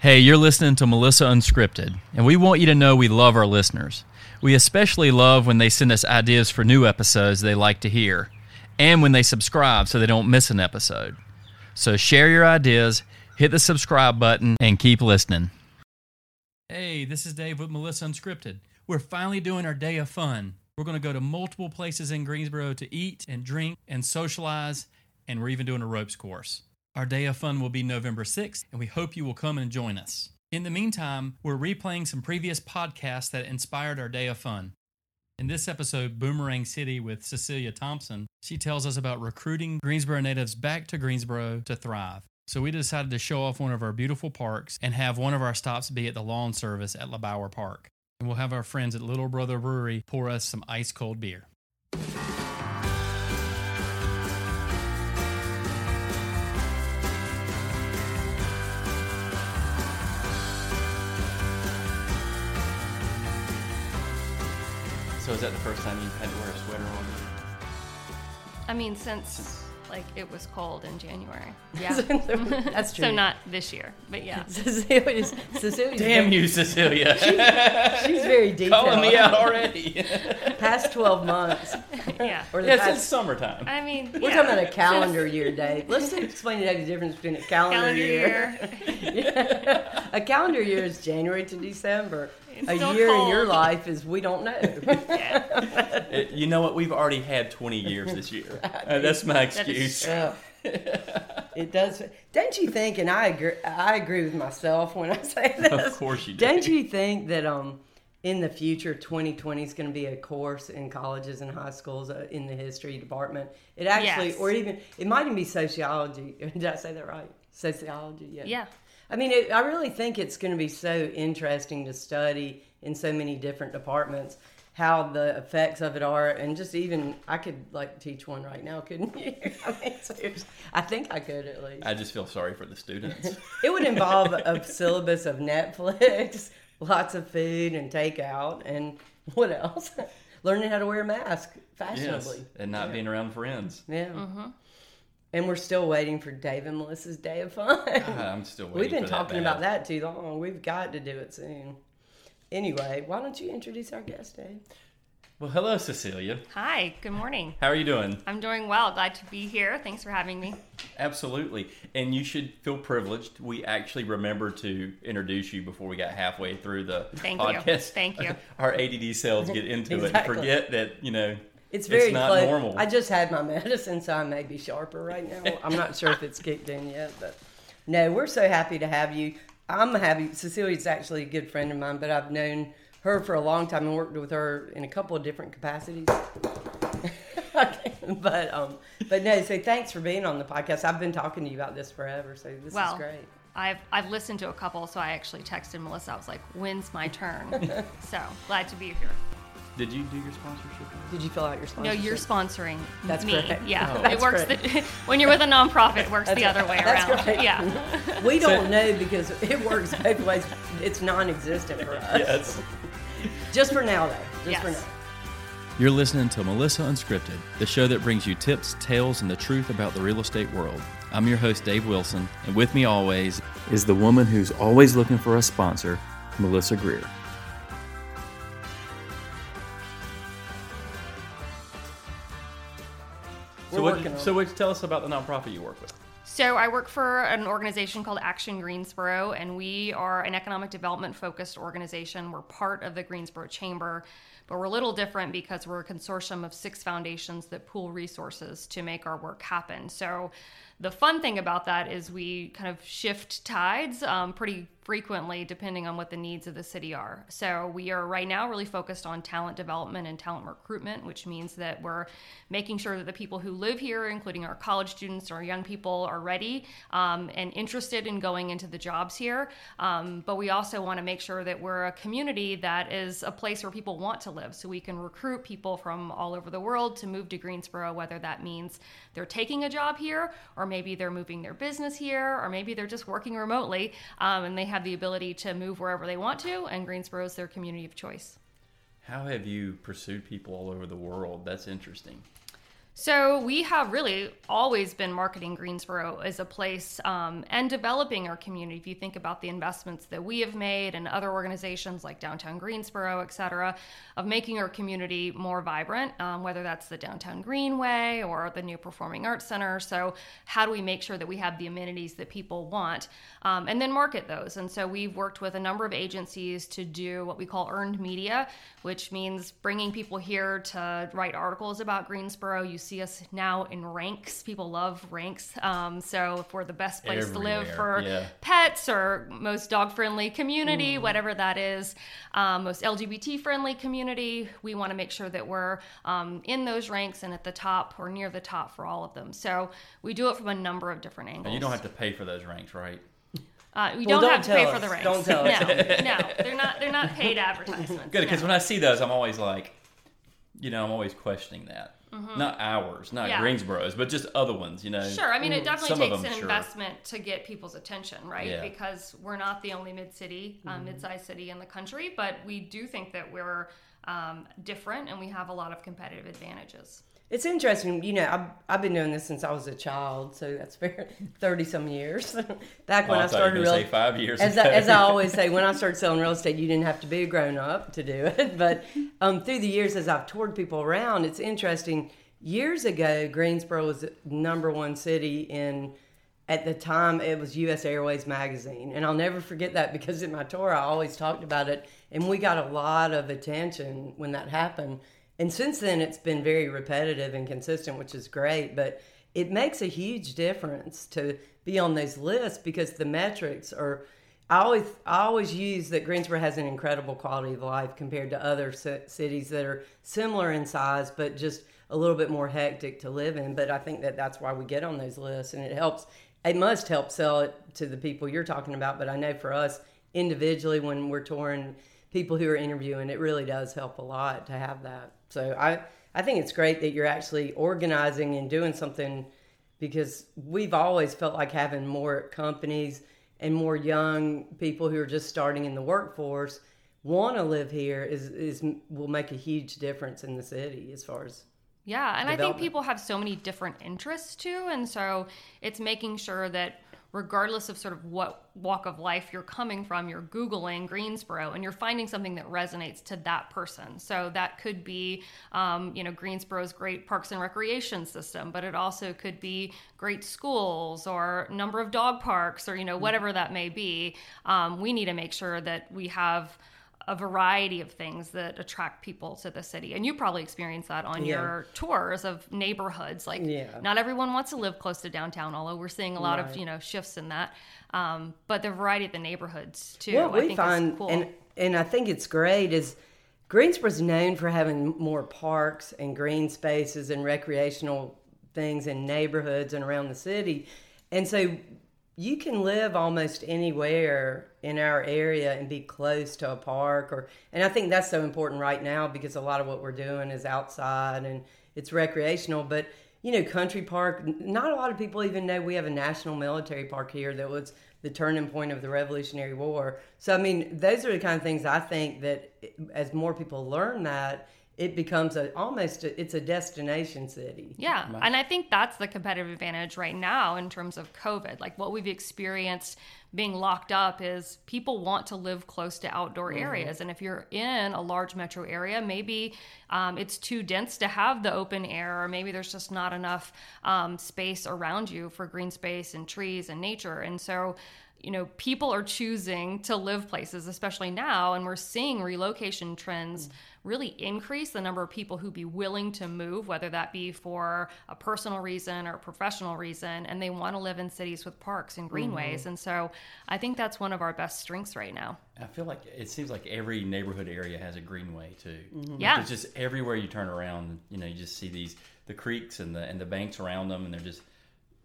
Hey, you're listening to Melissa Unscripted, and we want you to know we love our listeners. We especially love when they send us ideas for new episodes they like to hear, and when they subscribe so they don't miss an episode. So share your ideas, hit the subscribe button, and keep listening. Hey, this is Dave with Melissa Unscripted. We're finally doing our day of fun. We're going to go to multiple places in Greensboro to eat and drink and socialize, and we're even doing a ropes course. Our day of fun will be November 6th, and we hope you will come and join us. In the meantime, we're replaying some previous podcasts that inspired our day of fun. In this episode, Boomerang City with Cecilia Thompson, she tells us about recruiting Greensboro natives back to Greensboro to thrive. So we decided to show off one of our beautiful parks and have one of our stops be at the lawn service at LeBauer Park. And we'll have our friends at Little Brother Brewery pour us some ice cold beer. So is that the first time you've had to wear a sweater all year? I mean, since like it was cold in January. Yeah. That's true. so not this year, but yeah. Cecilia's, Cecilia's Damn very, you, Cecilia. She's very detailed. Calling me out already. Past 12 months. yeah. Or the yeah, past, since summertime. I mean, we're yeah. talking about a calendar year, Dave. Let's explain to the difference between a calendar, calendar year. year. a calendar year is January to December. It's a still year in your life is we don't know. yeah. You know what? We've already had 20 years this year. Uh, that's my excuse. true. Yeah. it does. Don't you think? And I agree. I agree with myself when I say this. Of course you do. Don't you think that um, in the future, 2020 is going to be a course in colleges and high schools uh, in the history department? It actually, Yes. or even it might even be sociology. Did I say that right? Sociology. Yeah. Yeah. I mean, it, I really think it's going to be so interesting to study in so many different departments how the effects of it are, and just even I could like teach one right now, couldn't you? I mean, seriously, I think I could at least. I just feel sorry for the students. It would involve a syllabus of Netflix, lots of food and takeout, and what else? Learning how to wear a mask yes. fashionably. And not being around friends. Yeah. Mm-hmm. And we're still waiting for Dave and Melissa's day of fun. Ah, I'm still waiting We've been for that talking bad. about that too long. We've got to do it soon. Anyway, why don't you introduce our guest, Dave? Well, hello, Cecilia. Hi. Good morning. How are you doing? I'm doing well. Glad to be here. Thanks for having me. Absolutely. And you should feel privileged. We actually remembered to introduce you before we got halfway through the Thank you. podcast. Thank you. Our ADD cells get into it and forget that, you know, It's very it's not close. normal. I just had my medicine, so I may be sharper right now. I'm not sure if it's kicked in yet, but no, we're so happy to have you. I'm happy. Cecilia's actually a good friend of mine, but I've known her for a long time and worked with her in a couple of different capacities. but um, but no. So thanks for being on the podcast. I've been talking to you about this forever, so this Well, is great. I've I've listened to a couple, so I actually texted Melissa. I was like, "When's my turn?" so glad to be here. Did you do your sponsorship? Did you fill out your sponsorship? No, you're sponsoring That's me. correct. Yeah, Oh. it works. correct. The, when you're with a nonprofit, it works the other way That's around. right. Yeah. We don't So- know because it works both ways. It's non-existent for us. Yes. Just for now, though. Just for now. You're listening to Melissa Unscripted, the show that brings you tips, tales, and the truth about the real estate world. I'm your host, Dave Wilson, and with me always is the woman who's always looking for a sponsor, Melissa Greer. So, what, tell us about the nonprofit you work with. So I work for an organization called Action Greensboro, and we are an economic development focused organization. We're part of the Greensboro Chamber, but we're a little different because we're a consortium of six foundations that pool resources to make our work happen. So the fun thing about that is we kind of shift tides um, pretty frequently depending on what the needs of the city are. So we are right now really focused on talent development and talent recruitment, which means that we're making sure that the people who live here, including our college students or young people, are ready um, and interested in going into the jobs here. Um, but we also want to make sure that we're a community that is a place where people want to live. So we can recruit people from all over the world to move to Greensboro, whether that means they're taking a job here, or maybe they're moving their business here, or maybe they're just working remotely um, and they have the ability to move wherever they want to, and Greensboro is their community of choice. How have you pursued people all over the world? That's interesting. So we have really always been marketing Greensboro as a place um, and developing our community. If you think about the investments that we have made and other organizations like Downtown Greensboro, et cetera, of making our community more vibrant, um, whether that's the Downtown Greenway or the new Performing Arts Center. So how do we make sure that we have the amenities that people want um, and then market those? And so we've worked with a number of agencies to do what we call earned media, which means bringing people here to write articles about Greensboro. You see us now in ranks. People love ranks. Um, so if we're the best place Everywhere, to live for yeah. pets or most dog friendly community, whatever that is, um, most LGBT friendly community, we want to make sure that we're um, in those ranks and at the top or near the top for all of them. So we do it from a number of different angles. And you don't have to pay for those ranks, right? Uh, we Well, don't, don't have to pay tell for the ranks. Don't tell us. No, no, they're not. They're not paid advertisements. Good, because no. when I see those, I'm always like, you know, I'm always questioning that. Not ours, not Mm-hmm. Yeah. Greensboro's, but just other ones, you know. Sure. I mean, it definitely Some takes them, an sure. investment to get people's attention, right? Yeah. Because we're not the only mid city, um, mid sized city in the country, but we do think that we're um, different and we have a lot of competitive advantages. It's interesting, you know. I've, I've been doing this since I was a child, so that's thirty some years. Back when Oh, I I thought you were started real, say five years as ago. I, as I always say, when I started selling real estate, you didn't have to be a grown up to do it. But um, through the years, as I've toured people around, it's interesting. Years ago, Greensboro was the number one city in. At the time, it was U.S. Airways magazine, and I'll never forget that because in my tour, I always talked about it, and we got a lot of attention when that happened. And since then, it's been very repetitive and consistent, which is great. But it makes a huge difference to be on those lists because the metrics are. I always I always use that Greensboro has an incredible quality of life compared to other ci- cities that are similar in size, but just a little bit more hectic to live in. But I think that that's why we get on those lists, and it helps. It must help sell it to the people you're talking about. But I know for us individually, when we're touring, people who are interviewing, it really does help a lot to have that. So I I think it's great that you're actually organizing and doing something because we've always felt like having more companies and more young people who are just starting in the workforce want to live here is is will make a huge difference in the city as far as Yeah, and I think people have so many different interests too, and so it's making sure that regardless of sort of what walk of life you're coming from, you're googling Greensboro and you're finding something that resonates to that person. So that could be, um, you know, Greensboro's great parks and recreation system, but it also could be great schools or number of dog parks or you know whatever that may be. Um, we need to make sure that we have a variety of things that attract people to the city. And you probably experience that on Yeah. your tours of neighborhoods. Like, Yeah. not everyone wants to live close to downtown, although we're seeing a lot of, you know, shifts in that. Um, but the variety of the neighborhoods, too, what I we find cool. and and I think it's great is Greensboro's known for having more parks and green spaces and recreational things in neighborhoods and around the city. And so you can live almost anywhere in our area and be close to a park or and I think that's so important right now because a lot of what we're doing is outside and it's recreational but you know country park not a lot of people even know we have a national military park here that was the turning point of the revolutionary war. So i mean those are the kind of things i think that eh, as more people learn that it becomes a almost a, it's a destination city Yeah. And I think that's the competitive advantage right now in terms of COVID. Like what we've experienced being locked up is people want to live close to outdoor areas. And if you're in a large metro area, maybe um, it's too dense to have the open air, or maybe there's just not enough um, space around you for green space and trees and nature. And so, you know, people are choosing to live places, especially now, and we're seeing relocation trends really increase the number of people who be willing to move, whether that be for a personal reason or a professional reason, and they want to live in cities with parks and greenways. Mm-hmm. And so I think that's one of our best strengths right now. I feel like it seems like every neighborhood area has a greenway too. Like, Yeah. it's just everywhere you turn around, you know, you just see these the creeks and the and the banks around them, and they're just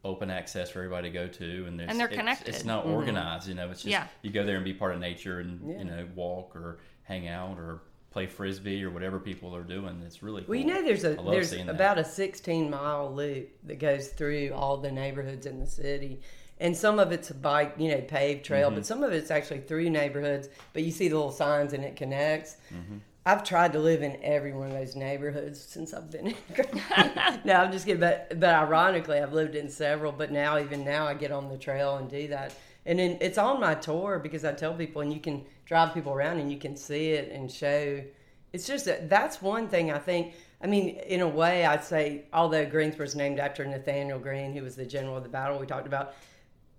open access for everybody to go to, and, there's, And they're it's, connected. It's not mm-hmm. organized, you know. It's just Yeah. you go there and be part of nature, and Yeah. you know, walk or hang out or play frisbee or whatever people are doing. It's really cool. Well, you know, there's a I love there's seeing that. about a 16 mile loop that goes through all the neighborhoods in the city, and some of it's a bike, you know, paved trail, Mm-hmm. but some of it's actually through neighborhoods. But you see the little signs and it connects. Mm-hmm. I've tried to live in every one of those neighborhoods since I've been here. no, I'm just kidding. But, but ironically, I've lived in several. But now, even now, I get on the trail and do that. And then it's on my tour because I tell people, and you can drive people around and you can see it and show. It's just that that's one thing I think. I mean, in a way, I'd say, although Greensboro's named after Nathaniel Greene, who was the general of the battle we talked about,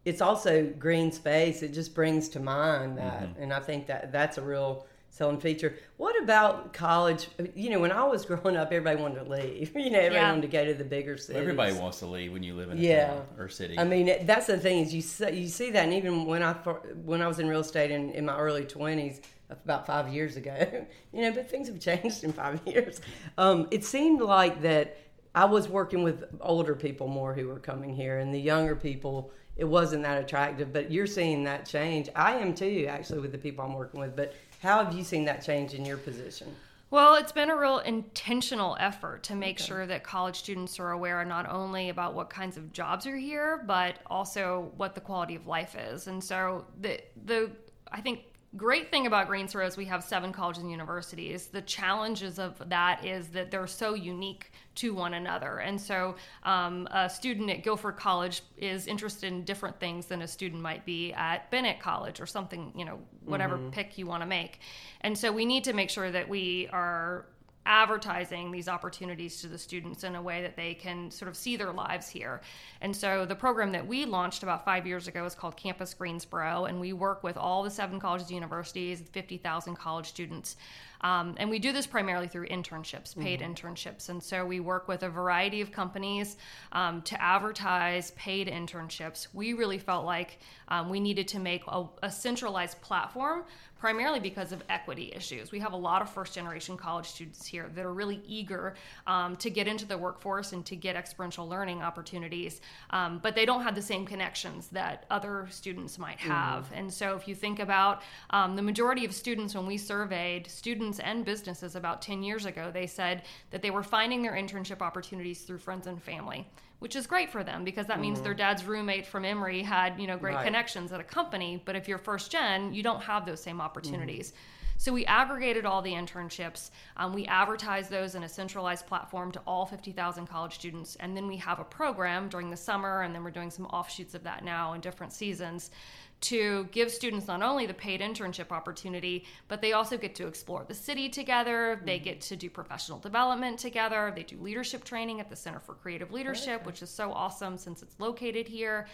it's also green space. It just brings to mind that. Mm-hmm. And I think that that's a real selling feature. What about college? You know, when I was growing up, everybody wanted to leave. You know, everybody Yeah. wanted to go to the bigger cities. Everybody wants to leave when you live in a Yeah. town or city. I mean, that's the thing is you see, you see that, and even when I when I was in real estate in, in my early twenties, about five years ago, you know, but things have changed in five years. Um, it seemed like that I was working with older people more who were coming here, and the younger people, it wasn't that attractive. But you're seeing that change. I am too, actually, with the people I'm working with. But how have you seen that change in your position? Well, it's been a real intentional effort to make sure that college students are aware not only about what kinds of jobs are here, but also what the quality of life is. And so the the I think great thing about Greensboro is we have seven colleges and universities. The challenges of that is that they're so unique to one another. And so um, a student at Guilford College is interested in different things than a student might be at Bennett College or something, you know, whatever pick you want to make. And so we need to make sure that we are advertising these opportunities to the students in a way that they can sort of see their lives here. And so the program that we launched about five years ago is called Campus Greensboro, and we work with all the seven colleges universities, 50,000 college students. Um, and we do this primarily through internships, paid internships. And so we work with a variety of companies um, to advertise paid internships. We really felt like um, we needed to make a, a centralized platform primarily because of equity issues. We have a lot of first generation college students here that are really eager um, to get into the workforce and to get experiential learning opportunities, um, but they don't have the same connections that other students might have. And so if you think about um, the majority of students, when we surveyed students and businesses about 10 years ago, they said that they were finding their internship opportunities through friends and family. Which is great for them because that means their dad's roommate from Emory had, you know, great Right. connections at a company. But if you're first gen, you don't have those same opportunities. So we aggregated all the internships. Um, we advertised those in a centralized platform to all 50,000 college students. And then we have a program during the summer, and then we're doing some offshoots of that now in different seasons to give students not only the paid internship opportunity, but they also get to explore the city together. They get to do professional development together. They do leadership training at the Center for Creative Leadership, which is so awesome since it's located here.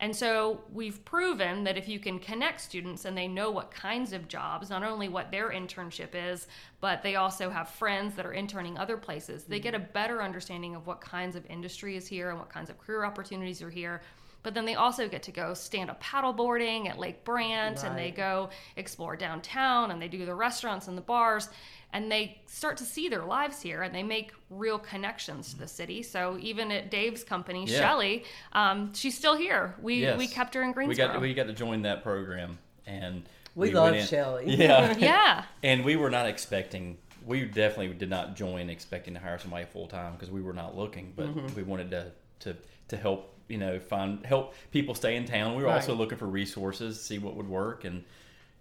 And so we've proven that if you can connect students and they know what kinds of jobs, not only what their internship is, but they also have friends that are interning other places, they get a mm-hmm. better understanding of what kinds of industry is here and what kinds of career opportunities are here. But then they also get to go stand up paddleboarding at Lake Brandt and they go explore downtown and they do the restaurants and the bars and they start to see their lives here and they make real connections to the city. So even at Dave's company, Yeah. Shelly, um, she's still here. We Yes. we kept her in we got we got to join that program, and We went love Shelly. Yeah, yeah. and we were not expecting. We definitely did not join expecting to hire somebody full time because we were not looking, but Mm-hmm. we wanted to to to help you know find help people stay in town. We were Right. also looking for resources, see what would work, and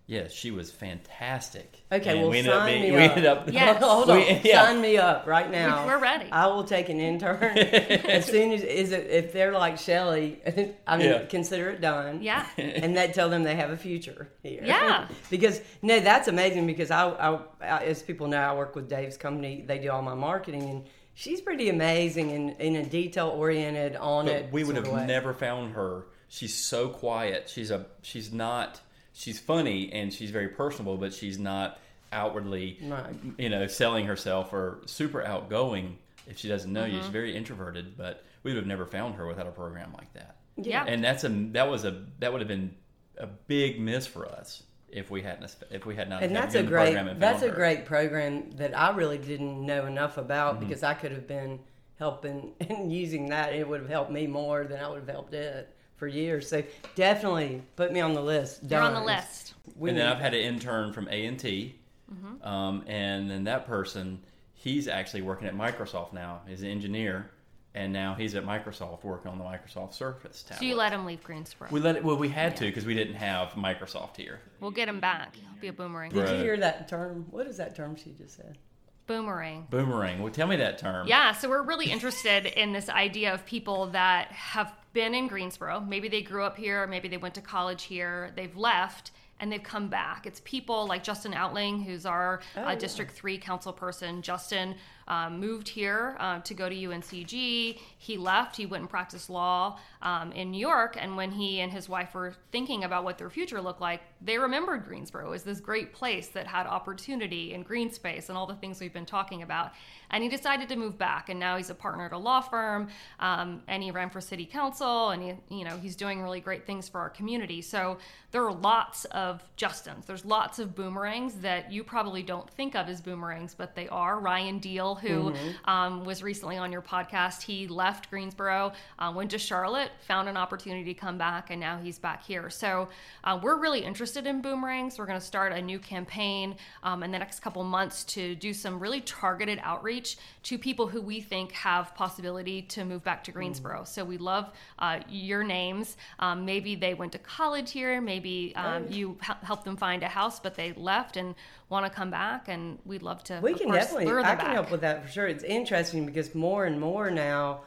yeah, she was fantastic. Okay, And well, we ended up sign being, me we up. ended up Yes. Hold on, We- yeah. sign me up right now. We're ready. I will take an intern as soon as is it if they're like Shelly. I mean, Yeah. consider it done. Yeah. and that tell them they have a future here. Yeah. because no, that's amazing. Because I, I, I, as people know, I work with Dave's company. They do all my marketing, and she's pretty amazing and in a detail oriented on But it. we would have way. never found her. She's so quiet. She's a she's not she's funny and she's very personable, but she's not outwardly Right. you know selling herself or super outgoing. If she doesn't know you, Mm-hmm. she's very introverted. But we would have never found her without a program like that. Yeah. And that's a that was a that would have been a big miss for us if we hadn't if we had not and that's a been in the great program that's a her. great program that I really didn't know enough about Mm-hmm. because I could have been helping and using that it would have helped me more than I would have helped it for years so definitely put me on the list You're on the list. We and then I've had an intern from A and T, Mm-hmm. um, and then that person, he's actually working at Microsoft now. He's an engineer, and now he's at Microsoft working on the Microsoft Surface tablet. So you let him leave Greensboro. we let it, well, we had to because we didn't have Microsoft here. we'll get him back. He'll be a boomerang. Did you hear that term? What is that term she just said? Boomerang. Boomerang. Well, tell me that term. Yeah, so we're really interested in this idea of people that have been in Greensboro. Maybe they grew up here, maybe they went to college here, they've left, and they've come back. It's people like Justin Outling, who's our uh, yeah. District 3 council person. Justin um, moved here uh, to go to UNCG. He left, he went and practiced law um, in New York, and when he and his wife were thinking about what their future looked like, they remembered Greensboro as this great place that had opportunity and green space and all the things we've been talking about. And he decided to move back, and now he's a partner at a law firm, um, and he ran for city council, and he, you know he's doing really great things for our community. So there are lots of Justins. There's lots of boomerangs that you probably don't think of as boomerangs, but they are. Ryan Deal, who um, was recently on your podcast, he left Greensboro, uh, went to Charlotte, found an opportunity to come back, and now he's back here. So uh, we're really interested in boomerangs. We're going to start a new campaign um, in the next couple months to do some really targeted outreach to people who we think have possibility to move back to Greensboro. So we love uh, your names. Um, maybe they went to college here. Maybe um, you hel- helped them find a house, but they left and want to come back. And we'd love to. We can course, definitely. I can back. help with that for sure. It's interesting because more and more now,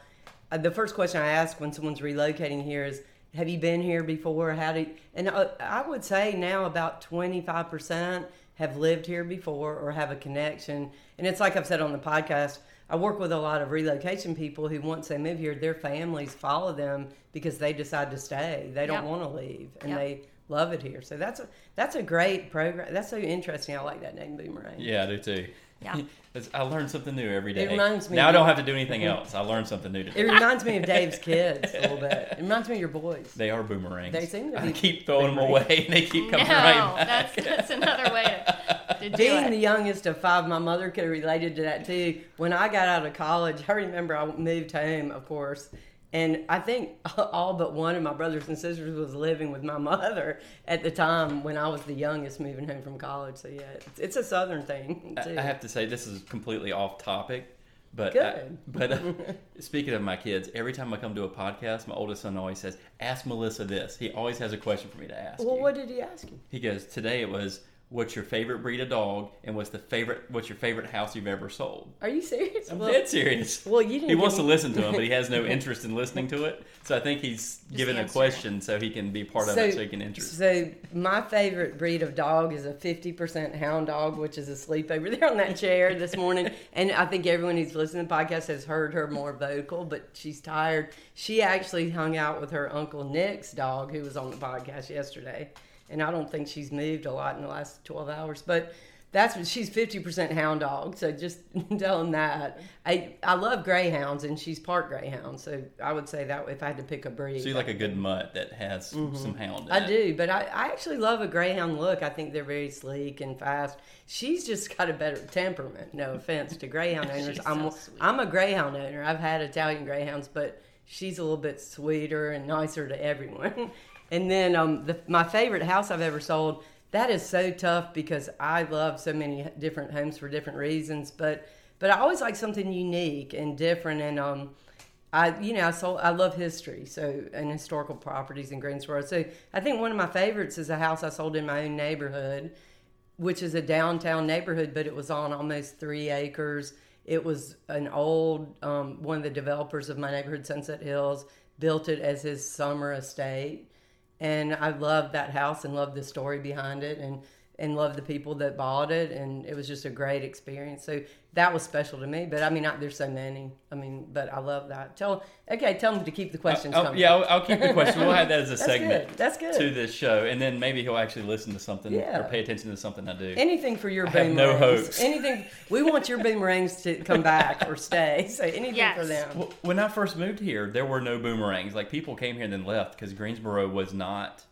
uh, the first question I ask when someone's relocating here is, "Have you been here before? How do?" You, and uh, I would say now about twenty five percent have lived here before or have a connection. And it's like I've said on the podcast. I work with a lot of relocation people who once they move here, their families follow them because they decide to stay. They don't Yep. want to leave, and Yep. they love it here. So that's a that's a great program. That's so interesting. I like that name, Boomerang. Yeah, I do too. Yeah. I learn something new every day. It reminds me now I don't have to do anything mm-hmm. else. I learn something new today. It reminds me of Dave's kids a little bit. It reminds me of your boys. They are boomerangs. They seem to I keep throwing them away, and they keep No, coming right back. that's that's another way to, to do Being it. the youngest of five, my mother could have related to that too. When I got out of college, I remember I moved home, of course, and I think all but one of my brothers and sisters was living with my mother at the time when I was the youngest moving home from college. So yeah, it's, it's a southern thing I- too. I have to say this is completely off topic, but Good. I- but uh, speaking of my kids, every time I come to a podcast, my oldest son always says, "Ask Melissa this." He always has a question for me to ask. well, you. what did he ask you? He goes, "Today it was." What's your favorite breed of dog, and what's the favorite? What's your favorite house you've ever sold? Are you serious? I'm Well- dead serious. well, you didn't He wants give to listen to him, but he has no interest in listening to it. So I think he's given a answer it. question so he can be part of it, so he can interest. So my favorite breed of dog is a fifty percent hound dog, which is asleep over there on that chair this morning. and I think everyone who's listening to the podcast has heard her more vocal, but she's tired. She actually hung out with her uncle Nick's dog, who was on the podcast yesterday, and I don't think she's moved a lot in the last twelve hours, but. That's what she's fifty percent hound dog, so just tell him that. I I love greyhounds, and she's part greyhound, so I would say that if I had to pick a breed, So you like a good mutt that has some hound. In Mm-hmm. I it. do, but I, I actually love a greyhound look. I think they're very sleek and fast. She's just got a better temperament. No offense to greyhound owners. I'm so. I'm a greyhound owner. I've had Italian greyhounds, but she's a little bit sweeter and nicer to everyone. And then um, the, my favorite house I've ever sold. That is so tough because I love so many different homes for different reasons, but but I always like something unique and different and um I, you know, I sold, I love history, so and historical properties in Greensboro. So I think one of my favorites is a house I sold in my own neighborhood, which is a downtown neighborhood, but it was on almost three acres. It was an old um, one of the developers of my neighborhood, Sunset Hills, built it as his summer estate, and I love that house and love the story behind it, and and love the people that bought it, and it was just a great experience. So that was special to me. But I mean, I, there's so many. I mean, but I love that. Tell okay, tell them to keep the questions Oh, coming. yeah, I'll, I'll keep the question. We'll have that as a That's segment good. That's good. to this show, and then maybe he'll actually listen to something Yeah. or pay attention to something I do. Anything for your I have boomerangs. no hopes. Anything. We want your boomerangs to come back or stay. So anything Yes. for them. Well, when I first moved here, there were no boomerangs. Like people came here and then left because Greensboro was not.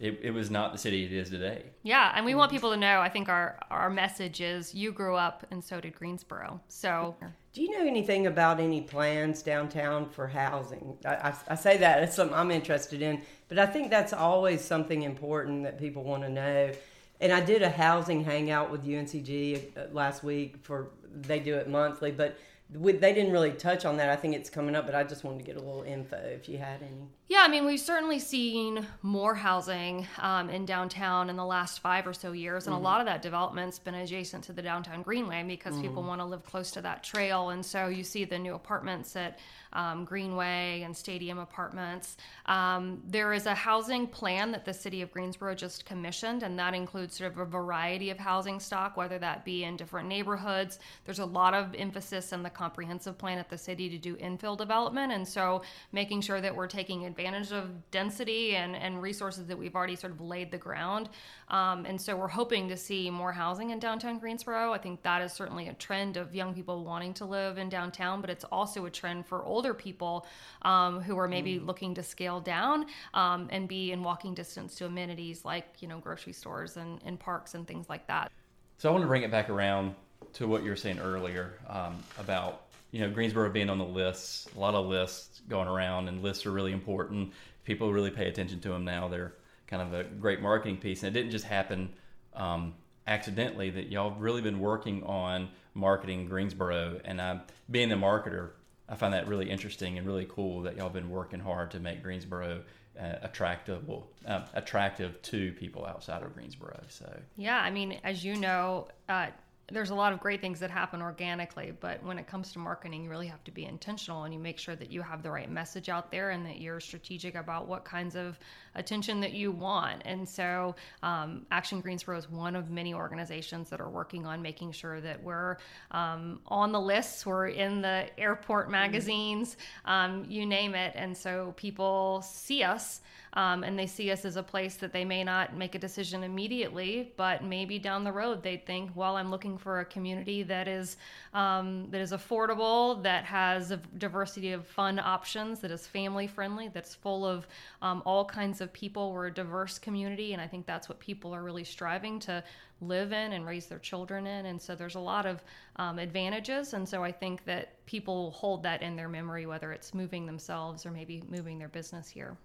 It, it was not the city it is today. Yeah, and we want people to know. I think our our message is you grew up, and so did Greensboro. So Do you know anything about any plans downtown for housing? I, I, I say that it's something I'm interested in, but I think that's always something important that people want to know. And I did a housing hangout with UNCG uh, last week for they do it monthly, but we, they didn't really touch on that. I think it's coming up, but I just wanted to get a little info if you had any. Yeah, I mean, we've certainly seen more housing um, in downtown in the last five or so years, and mm-hmm. a lot of that development's been adjacent to the downtown Greenway because mm-hmm. people want to live close to that trail, and so you see the new apartments at um, Greenway and Stadium Apartments. Um, there is a housing plan that the city of Greensboro just commissioned, and that includes sort of a variety of housing stock, whether that be in different neighborhoods. There's a lot of emphasis in the comprehensive plan at the city to do infill development, and so making sure that we're taking advantage of density and, and resources that we've already sort of laid the ground. Um, and so we're hoping to see more housing in downtown Greensboro. I think that is certainly a trend of young people wanting to live in downtown, but it's also a trend for older people um, who are maybe mm. looking to scale down um, and be in walking distance to amenities like you know grocery stores and, and parks and things like that. So I want to bring it back around to what you were saying earlier um, about you know Greensboro being on the lists, a lot of lists going around, and lists are really important. People really pay attention to them now. They're kind of a great marketing piece, and it didn't just happen um, accidentally. That y'all have really been working on marketing Greensboro, and I'm being a marketer. I find that really interesting and really cool that y'all been working hard to make Greensboro uh, attractive, uh, attractive to people outside of Greensboro. So yeah, I mean, as you know, uh, there's a lot of great things that happen organically, but when it comes to marketing, you really have to be intentional and you make sure that you have the right message out there and that you're strategic about what kinds of attention that you want. And so, um, Action Greensboro is one of many organizations that are working on making sure that we're um, on the lists, we're in the airport mm-hmm. magazines, um, you name it. And so, people see us um, and they see us as a place that they may not make a decision immediately, but maybe down the road they think, well, I'm looking for a community that is um, that is affordable, that has a diversity of fun options, that is family friendly, that's full of um, all kinds of people. We're a diverse community, and I think that's what people are really striving to live in and raise their children in. And so there's a lot of um, advantages. And so I think that people hold that in their memory, whether it's moving themselves or maybe moving their business here.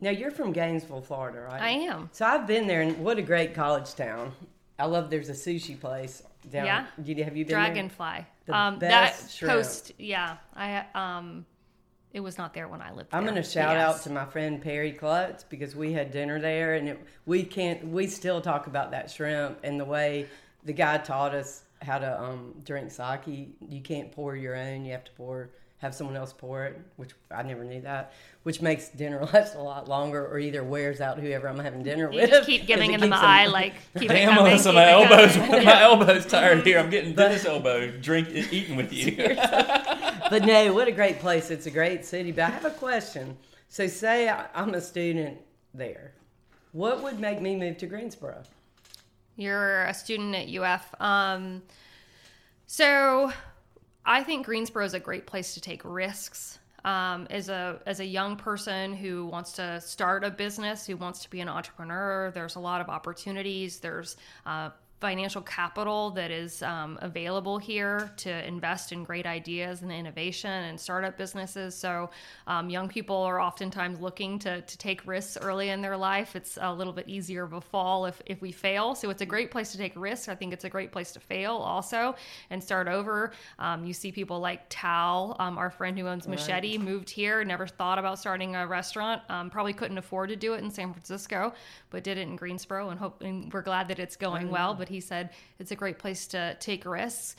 Now you're from Gainesville, Florida, right? I am. So I've been there, and what a great college town. I love. There's a sushi place down. Yeah. Have you been Dragonfly? There? Um, that shrimp. coast. Yeah. I um. It was not there when I lived there. I'm going to shout yes. out to my friend Perry Klutz because we had dinner there, and it, we can't. We still talk about that shrimp and the way the guy taught us how to um, drink sake. You can't pour your own. You have to pour have someone else pour it, which I never knew that, which makes dinner last a lot longer, or either wears out whoever I'm having dinner you with. Just keep giving them the eye, like keep Damn, Melissa, my elbows, my elbows tired here. I'm getting but, this elbow drink eating with you. but no, what a great place! It's a great city. But I have a question. So, say I'm a student there, what would make me move to Greensboro? You're a student at UF. Um, so I think Greensboro is a great place to take risks. Um, as a as a young person who wants to start a business, who wants to be an entrepreneur, there's a lot of opportunities. There's uh, financial capital that is um, available here to invest in great ideas and innovation and startup businesses. So, um, young people are oftentimes looking to, to take risks early in their life. It's a little bit easier of a fall if, if we fail. So, it's a great place to take risks. I think it's a great place to fail also and start over. Um, you see people like Tal, um, our friend who owns Machete, right. moved here, never thought about starting a restaurant, um, probably couldn't afford to do it in San Francisco, but did it in Greensboro. And, hope, and we're glad that it's going well. But he said it's a great place to take risks.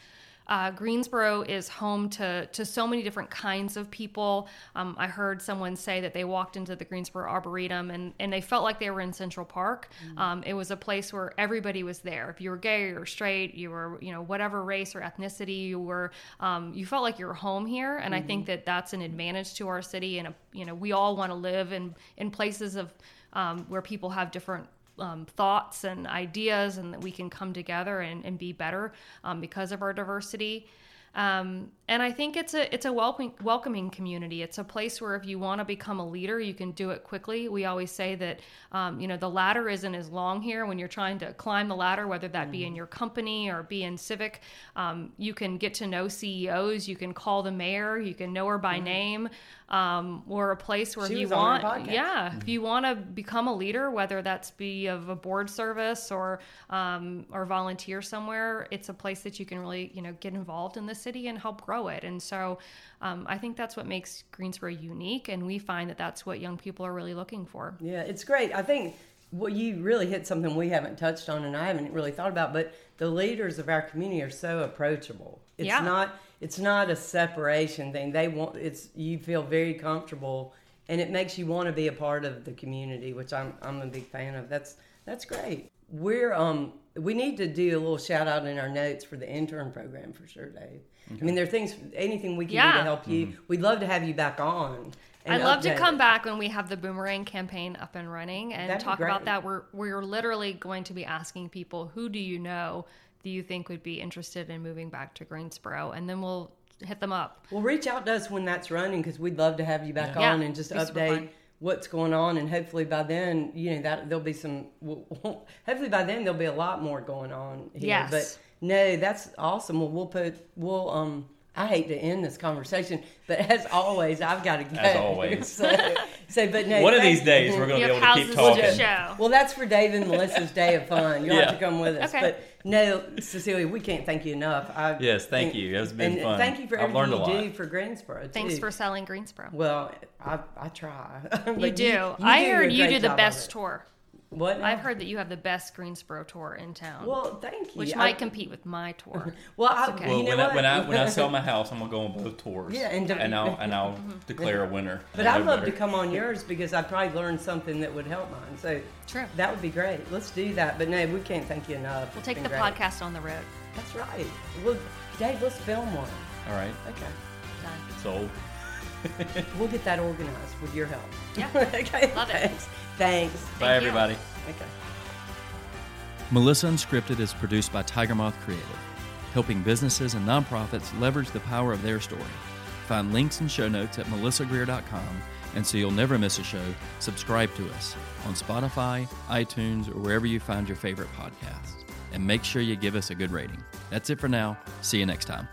Uh, Greensboro is home to to so many different kinds of people. Um, I heard someone say that they walked into the Greensboro Arboretum and, and they felt like they were in Central Park. Mm-hmm. Um, it was a place where everybody was there. If you were gay or straight, you were you know whatever race or ethnicity you were, um, you felt like you were home here. And mm-hmm. I think mm-hmm. that that's an advantage to our city. And a, you know we all want to live in in places of um, where people have different um, thoughts and ideas and that we can come together and, and be better um, because of our diversity. Um, and I think it's a it's a welcoming welcoming community. It's a place where if you want to become a leader, you can do it quickly. We always say that um, you know the ladder isn't as long here when you're trying to climb the ladder, whether that be in mm. your company or be in civic. Um, you can get to know CEOs. You can call the mayor. You can know her by name. Um, we're a place where She you was on our want, yeah, if you want to become a leader, whether that's be of a board service or um, or volunteer somewhere, it's a place that you can really you know get involved in the city and help grow it. And so, um, I think that's what makes Greensboro unique, and we find that that's what young people are really looking for. Yeah, it's great. I think well, you really hit something we haven't touched on, and I haven't really thought about. But the leaders of our community are so approachable. It's Yeah. not. It's not a separation thing. They want. It's you feel very comfortable, and it makes you want to be a part of the community, which I'm I'm a big fan of. That's that's great. We're um we need to do a little shout out in our notes for the intern program for sure, Dave. I mean, there are things, anything we can do to help you. We'd love to have you back on. I'd love to come back when we have the boomerang campaign up and running and talk about that. We're we're literally going to be asking people who do you know that you think would be interested in moving back to Greensboro, and then we'll hit them up. Well, reach out to us when that's running because we'd love to have you back Yeah. on Yeah, and just update what's going on. And hopefully by then, you know, that there'll be some. Well, hopefully by then there'll be a lot more going on here. Yes. But no, that's awesome. Well, we'll put we'll um. I hate to end this conversation, but as always, I've got to go. As always. so, so, but no. One of these days, we're going to be have able to keep talking. show. Well, that's for Dave and Melissa's day of fun. You'll have to come with us. Okay. But no, Cecilia, we can't thank you enough. I Yes, thank think- you. It's been and fun. Thank you for I've everything learned a you lot. do for Greensboro. Thanks for selling Greensboro. Well, I, I try. But You do. I heard you do the job of best it. tour. What? now? I've heard that you have the best Greensboro tour in town, Well, thank you. which I- might compete with my tour. Well, I, okay. Well, you know when, I, when I when I sell my house, I'm gonna go on both tours. Yeah, and and, I'll and I'll declare a winner. but I I'd know love to come on yours because I'd probably learn something that would help mine. So True. that would be great. Let's do that. But no, we can't thank you enough. We'll It's take the great. podcast on the road. That's right. Well, Dave, let's film one. All right, Okay. Done. sold. We'll get that organized with your help. Yeah. okay. Love it. Thanks. Thanks. Bye, you. everybody. Okay. Melissa Unscripted is produced by Tiger Moth Creative, helping businesses and nonprofits leverage the power of their story. Find links and show notes at melissagreer.com, and so you'll never miss a show, subscribe to us on Spotify, iTunes, or wherever you find your favorite podcasts. And make sure you give us a good rating. That's it for now. See you next time.